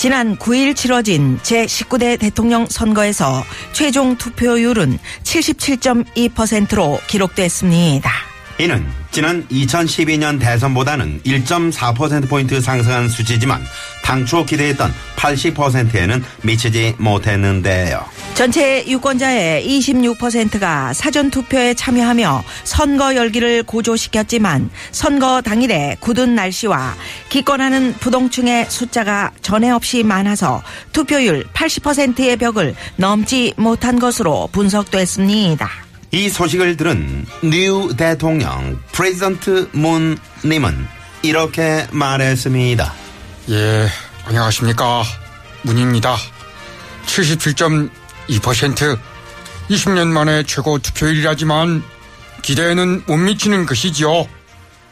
지난 9일 치러진 제19대 대통령 선거에서 최종 투표율은 77.2%로 기록됐습니다. 이는 지난 2012년 대선보다는 1.4%포인트 상승한 수치지만 당초 기대했던 80%에는 미치지 못했는데요. 전체 유권자의 26%가 사전투표에 참여하며 선거 열기를 고조시켰지만 선거 당일에 굳은 날씨와 기권하는 부동층의 숫자가 전에 없이 많아서 투표율 80%의 벽을 넘지 못한 것으로 분석됐습니다. 이 소식을 들은 new 대통령 president 문 님은 이렇게 말했습니다. 예, 안녕하십니까. 문입니다. 77.2% 20년 만에 최고 투표율이라지만 기대에는 못 미치는 것이지요.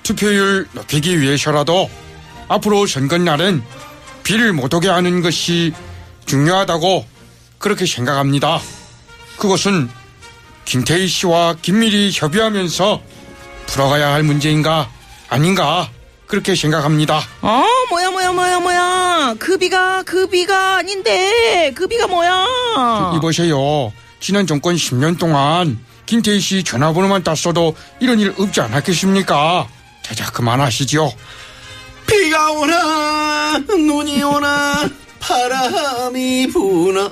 투표율 높이기 위해서라도 앞으로 선거날엔 비를 못 오게 하는 것이 중요하다고 그렇게 생각합니다. 그것은 김태희 씨와 긴밀히 협의하면서 풀어가야 할 문제인가 아닌가 그렇게 생각합니다. 어, 뭐야, 뭐야, 뭐야, 뭐야. 그 비가, 그 비가 아닌데, 그 비가 뭐야. 이보세요. 지난 정권 10년 동안 김태희 씨 전화번호만 땄어도 이런 일 없지 않았겠습니까? 대자 그만하시죠. 비가 오나 눈이 오나 바람이 부나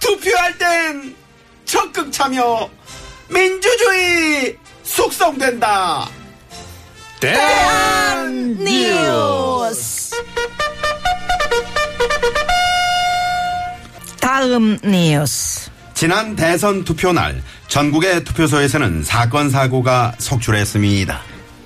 투표할 땐 적극 참여 민주주의 숙성된다. 대한 뉴스. 다음 뉴스. 지난 대선 투표 날 전국의 투표소에서는 사건 사고가 속출했습니다.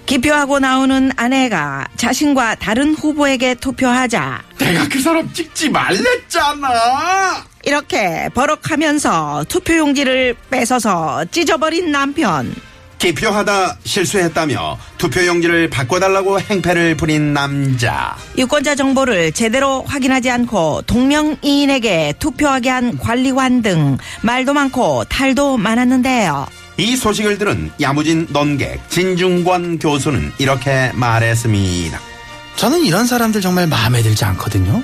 기표하고 나오는 아내가 자신과 다른 후보에게 투표하자 내가 그 사람 찍지 말랬잖아. 이렇게 버럭하면서 투표용지를 뺏어서 찢어버린 남편. 기표하다 실수했다며 투표용지를 바꿔달라고 행패를 부린 남자. 유권자 정보를 제대로 확인하지 않고 동명이인에게 투표하게 한 관리관 등 말도 많고 탈도 많았는데요. 이 소식을 들은 야무진 논객 진중권 교수는 이렇게 말했습니다. 저는 이런 사람들 정말 마음에 들지 않거든요.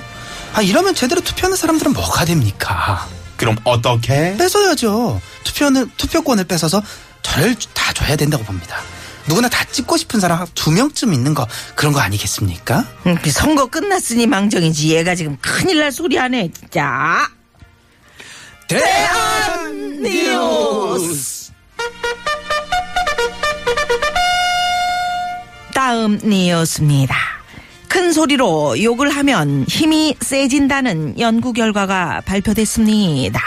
아, 이러면 제대로 투표하는 사람들은 뭐가 됩니까? 그럼 어떻게? 뺏어야죠. 투표는, 투표권을 뺏어서 저를 다 줘야 된다고 봅니다. 누구나 다 찍고 싶은 사람 두 명쯤 있는 거, 그런 거 아니겠습니까? 음, 그 선거 끝났으니 망정이지. 얘가 지금 큰일 날 소리 하네, 진짜. 대한 뉴스. 다음 뉴스입니다. 큰 소리로 욕을 하면 힘이 세진다는 연구 결과가 발표됐습니다.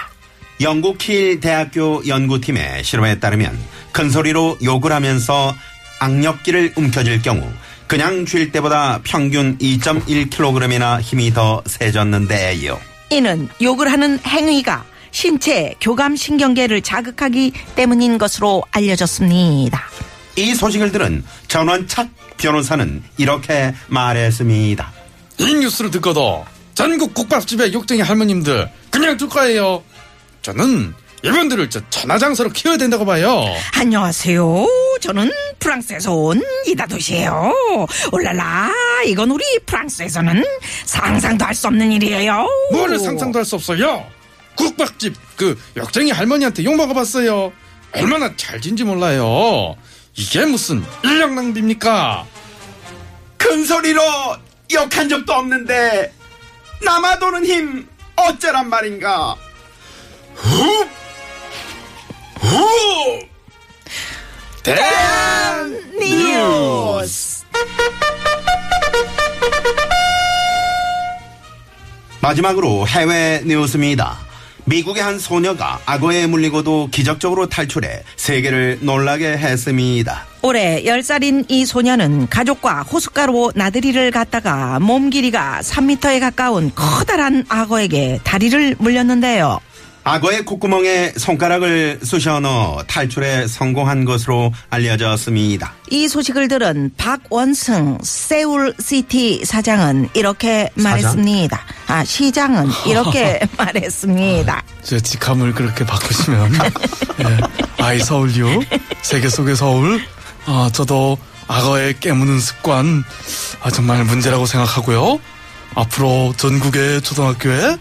영국 킬 대학교 연구팀의 실험에 따르면 큰 소리로 욕을 하면서 악력기를 움켜쥘 경우 그냥 쥘 때보다 평균 2.1kg이나 힘이 더 세졌는데요. 이는 욕을 하는 행위가 신체 교감 신경계를 자극하기 때문인 것으로 알려졌습니다. 이 소식을 들은 전원착 변호사는 이렇게 말했습니다. 이 뉴스를 듣고도 전국 국밥집의 욕쟁이 할머님들 그냥 둘 거예요. 저는 이분들을 저 천하장사로 키워야 된다고 봐요. 안녕하세요. 저는 프랑스에서 온 이다도시예요. 올랄라, 이건 우리 프랑스에서는 상상도 할 수 없는 일이에요. 뭐를 상상도 할 수 없어요. 국밥집 그 욕쟁이 할머니한테 욕 먹어봤어요. 얼마나 잘 진지 몰라요. 이게 무슨 인력 낭비입니까? 큰 소리로 욕한 적도 없는데 남아도는 힘 어쩌란 말인가? 후! 후! 대한 뉴스 마지막으로 해외 뉴스입니다. 미국의 한 소녀가 악어에 물리고도 기적적으로 탈출해 세계를 놀라게 했습니다. 올해 10살인 이 소녀는 가족과 호숫가로 나들이를 갔다가 몸 길이가 3m에 가까운 커다란 악어에게 다리를 물렸는데요. 악어의 콧구멍에 손가락을 쑤셔 넣어 탈출에 성공한 것으로 알려졌습니다. 이 소식을 들은 박원승 세울시티 사장은 이렇게 말했습니다. 아, 시장은 이렇게 말했습니다. 제 직함을 그렇게 바꾸시면 예. 아이 서울요 세계 속의 서울 아 저도 악어의 깨무는 습관 아 정말 문제라고 생각하고요 앞으로 전국의 초등학교에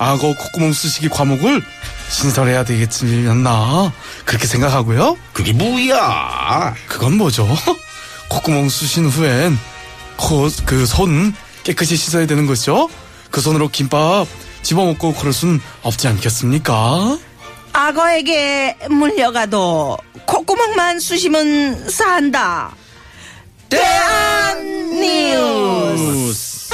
악어 콧구멍 쑤시기 과목을 신설해야 되겠지 않나 그렇게 생각하고요 그게 뭐야? 그건 뭐죠 콧구멍 쑤신 후엔 코그손 깨끗이 씻어야 되는 것이죠 그 손으로 김밥 집어먹고 그럴 순 없지 않겠습니까? 악어에게 물려가도 콧구멍만 쑤시면 산다. 대한 뉴스.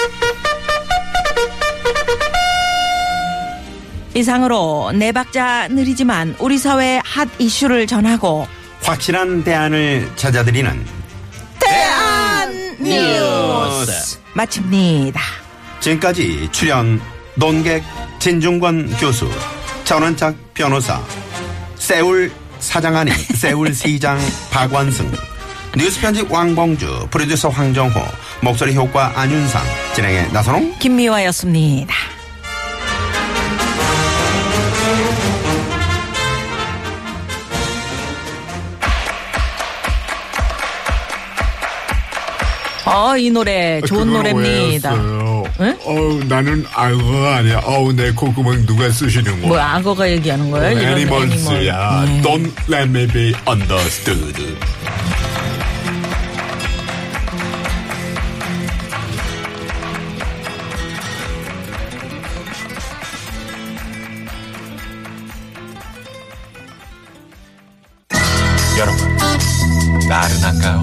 이상으로 네 박자 느리지만 우리 사회 핫 이슈를 전하고 확실한 대안을 찾아드리는 대한 뉴스 마칩니다. 지금까지 출연 논객 진중권 교수, 전원짝 변호사, 세울 사장 아닌 세울 시장 박완승, 뉴스 편집 왕봉주, 프로듀서 황정호, 목소리 효과 안윤상, 진행의 나선홍, 김미화였습니다. 어, 이 노래 좋은 그걸 노래입니다. 오해했어요. 응? 어우, 나는 악어가 아니야. 어우, 내 콧구멍 누가 쑤시는 거야. 뭐 악어가 얘기하는 거예요? 이런 애니멀스야. 애니멀. 네. Don't let me be understood. 여러분, 나른한가요?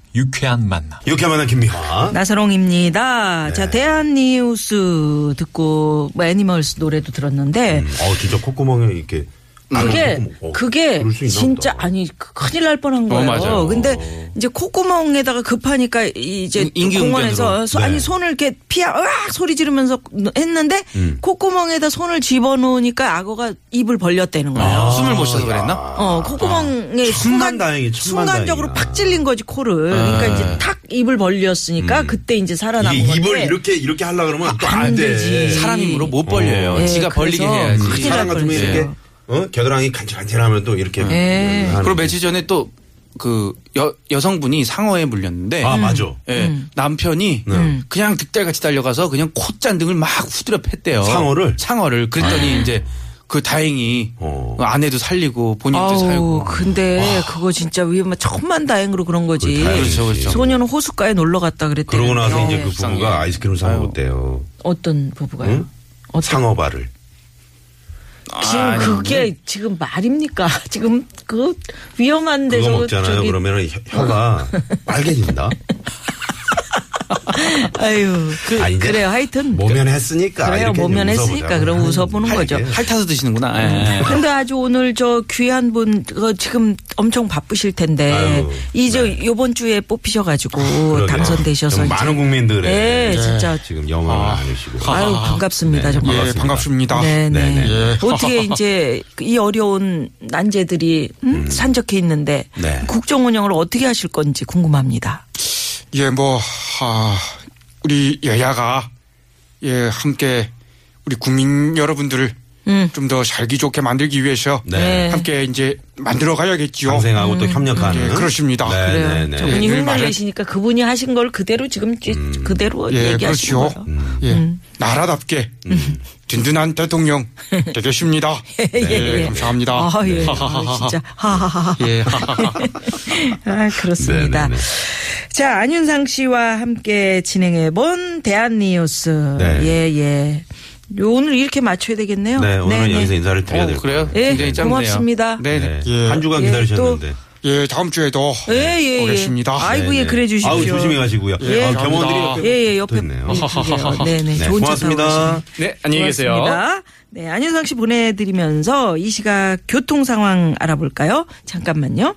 유쾌한 만남. 유쾌만한 김미화. 나선홍입니다. 네. 자, 대한 뉴스 듣고 뭐 애니멀스 노래도 들었는데 어, 진짜 콧구멍에 이렇게. 그게 콧구멍. 어, 그게 그럴 수 있나 진짜 보다. 아니 그- 큰일 날 뻔한 거예요. 맞아요. 근데 이제 콧구멍에다가 급하니까 이제 인- 공원에서 네. 아니 손을 이렇게 피하 으악 소리 지르면서 했는데 음. 콧구멍에다 손을 집어넣으니까 악어가 입을 벌렸다는 거예요. 아. 숨을 못 쉬어서 그랬나? 어, 콧구멍에 천만 순간, 다행이, 순간적으로. 팍 찔린 거지, 코를. 그러니까 이제 탁 입을 벌렸으니까 그때 이제 살아남은 건데. 입을 이렇게, 이렇게 하려 그러면 또안안 돼. 되지. 사람 힘으로 못 벌려요. 예, 지가 벌리게 해야지. 큰일 날 사람 같으면 뻔했어요. 어? 겨드랑이 간질간질하면 또 이렇게. 예. 하는 그리고 며칠 전에 또 그 여성분이 상어에 물렸는데 아, 맞아. 예, 음. 남편이 그냥 득달같이 달려가서 그냥 콧잔등을 막 후드려 팼대요. 상어를? 상어를. 그랬더니 이제 그 다행히 어. 그 아내도 살리고 본인도 아우, 살고. 근데 그거 진짜 위험한 천만 다행으로 그런 거지. 다행이지. 그렇죠, 그렇죠. 소녀는 호숫가에 놀러 갔다 그랬대. 그러고 나서 이제 그 불쌍해. 부부가 아이스크림 사 먹었대요. 어떤 부부가요? 응? 어떤 상어발을. 지금 그게 지금 말입니까? 지금 그 위험한데 그거 저 먹잖아요. 저기 그러면 혀가 빨개진다. 아유 그, 이제 그래요. 하여튼 모면했으니까. 그래요. 모면했으니까. 그럼 웃어보는 할 거죠. 게. 핥아서 드시는구나. 예. 근데 아주 오늘 저 귀한 분 어, 지금 엄청 바쁘실 텐데 아유, 이제 네. 요번 주에 뽑히셔가지고 그러게요. 당선되셔서. 많은 국민들의 네, 진짜 지금 영광을 나누시고. 아유 반갑습니다 정말. 예, 반갑습니다. 네네. 네네. 예. 어떻게 이제 이 어려운 난제들이 음? 산적해 있는데 네. 국정 운영을 어떻게 하실 건지 궁금합니다. 예, 뭐, 아, 우리 여야가, 예, 함께 우리 국민 여러분들을 좀더 살기 좋게 만들기 위해서 네. 함께 이제 만들어 가야겠지요. 상생하고 또 협력하는. 예, 그렇습니다. 네. 네, 네. 저분이 늘 흉내 내시니까 그분이 하신 걸 그대로 지금 쥐- 그대로 예, 얘기하시는 그렇죠. 거예요. 예, 나라답게 든든한 대통령 되겠습니다. 네, 감사합니다. 아, 예. 아, 진짜. 하하하하. 예. 아, 그렇습니다. 네, 네, 네. 자, 안윤상 씨와 함께 진행해본 대한니우스. 네. 예, 예. 요, 오늘 이렇게 맞춰야 되겠네요. 네, 오늘은 여기서 인사를 드려야 어, 될것 그래요? 같아요. 예, 굉장히 짧네요. 고맙습니다. 네, 네. 예. 한 주간 예, 기다리셨는데. 예, 다음 주에도 예, 예, 예. 오겠습니다. 아이고, 네, 예, 네. 그래 주십시오. 아우, 조심히 가시고요. 예. 아. 옆에 예, 예, 옆에. 있네요. 예, 네, 네. 네, 좋은 고맙습니다. 네, 안녕히 계세요. 고맙습니다. 네, 안윤상 씨 보내드리면서 이 시각 교통 상황 알아볼까요? 잠깐만요.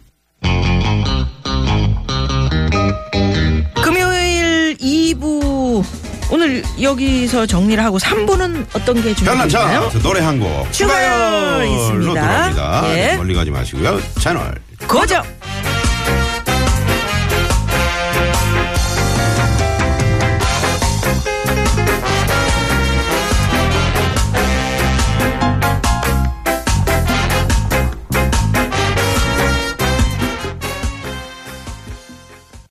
오늘 여기서 정리를 하고 3부는 어떤 게 준비되나요? 노래 한 곡 추가열 있습니다. 예. 네, 멀리 가지 마시고요. 채널 고정. 고정.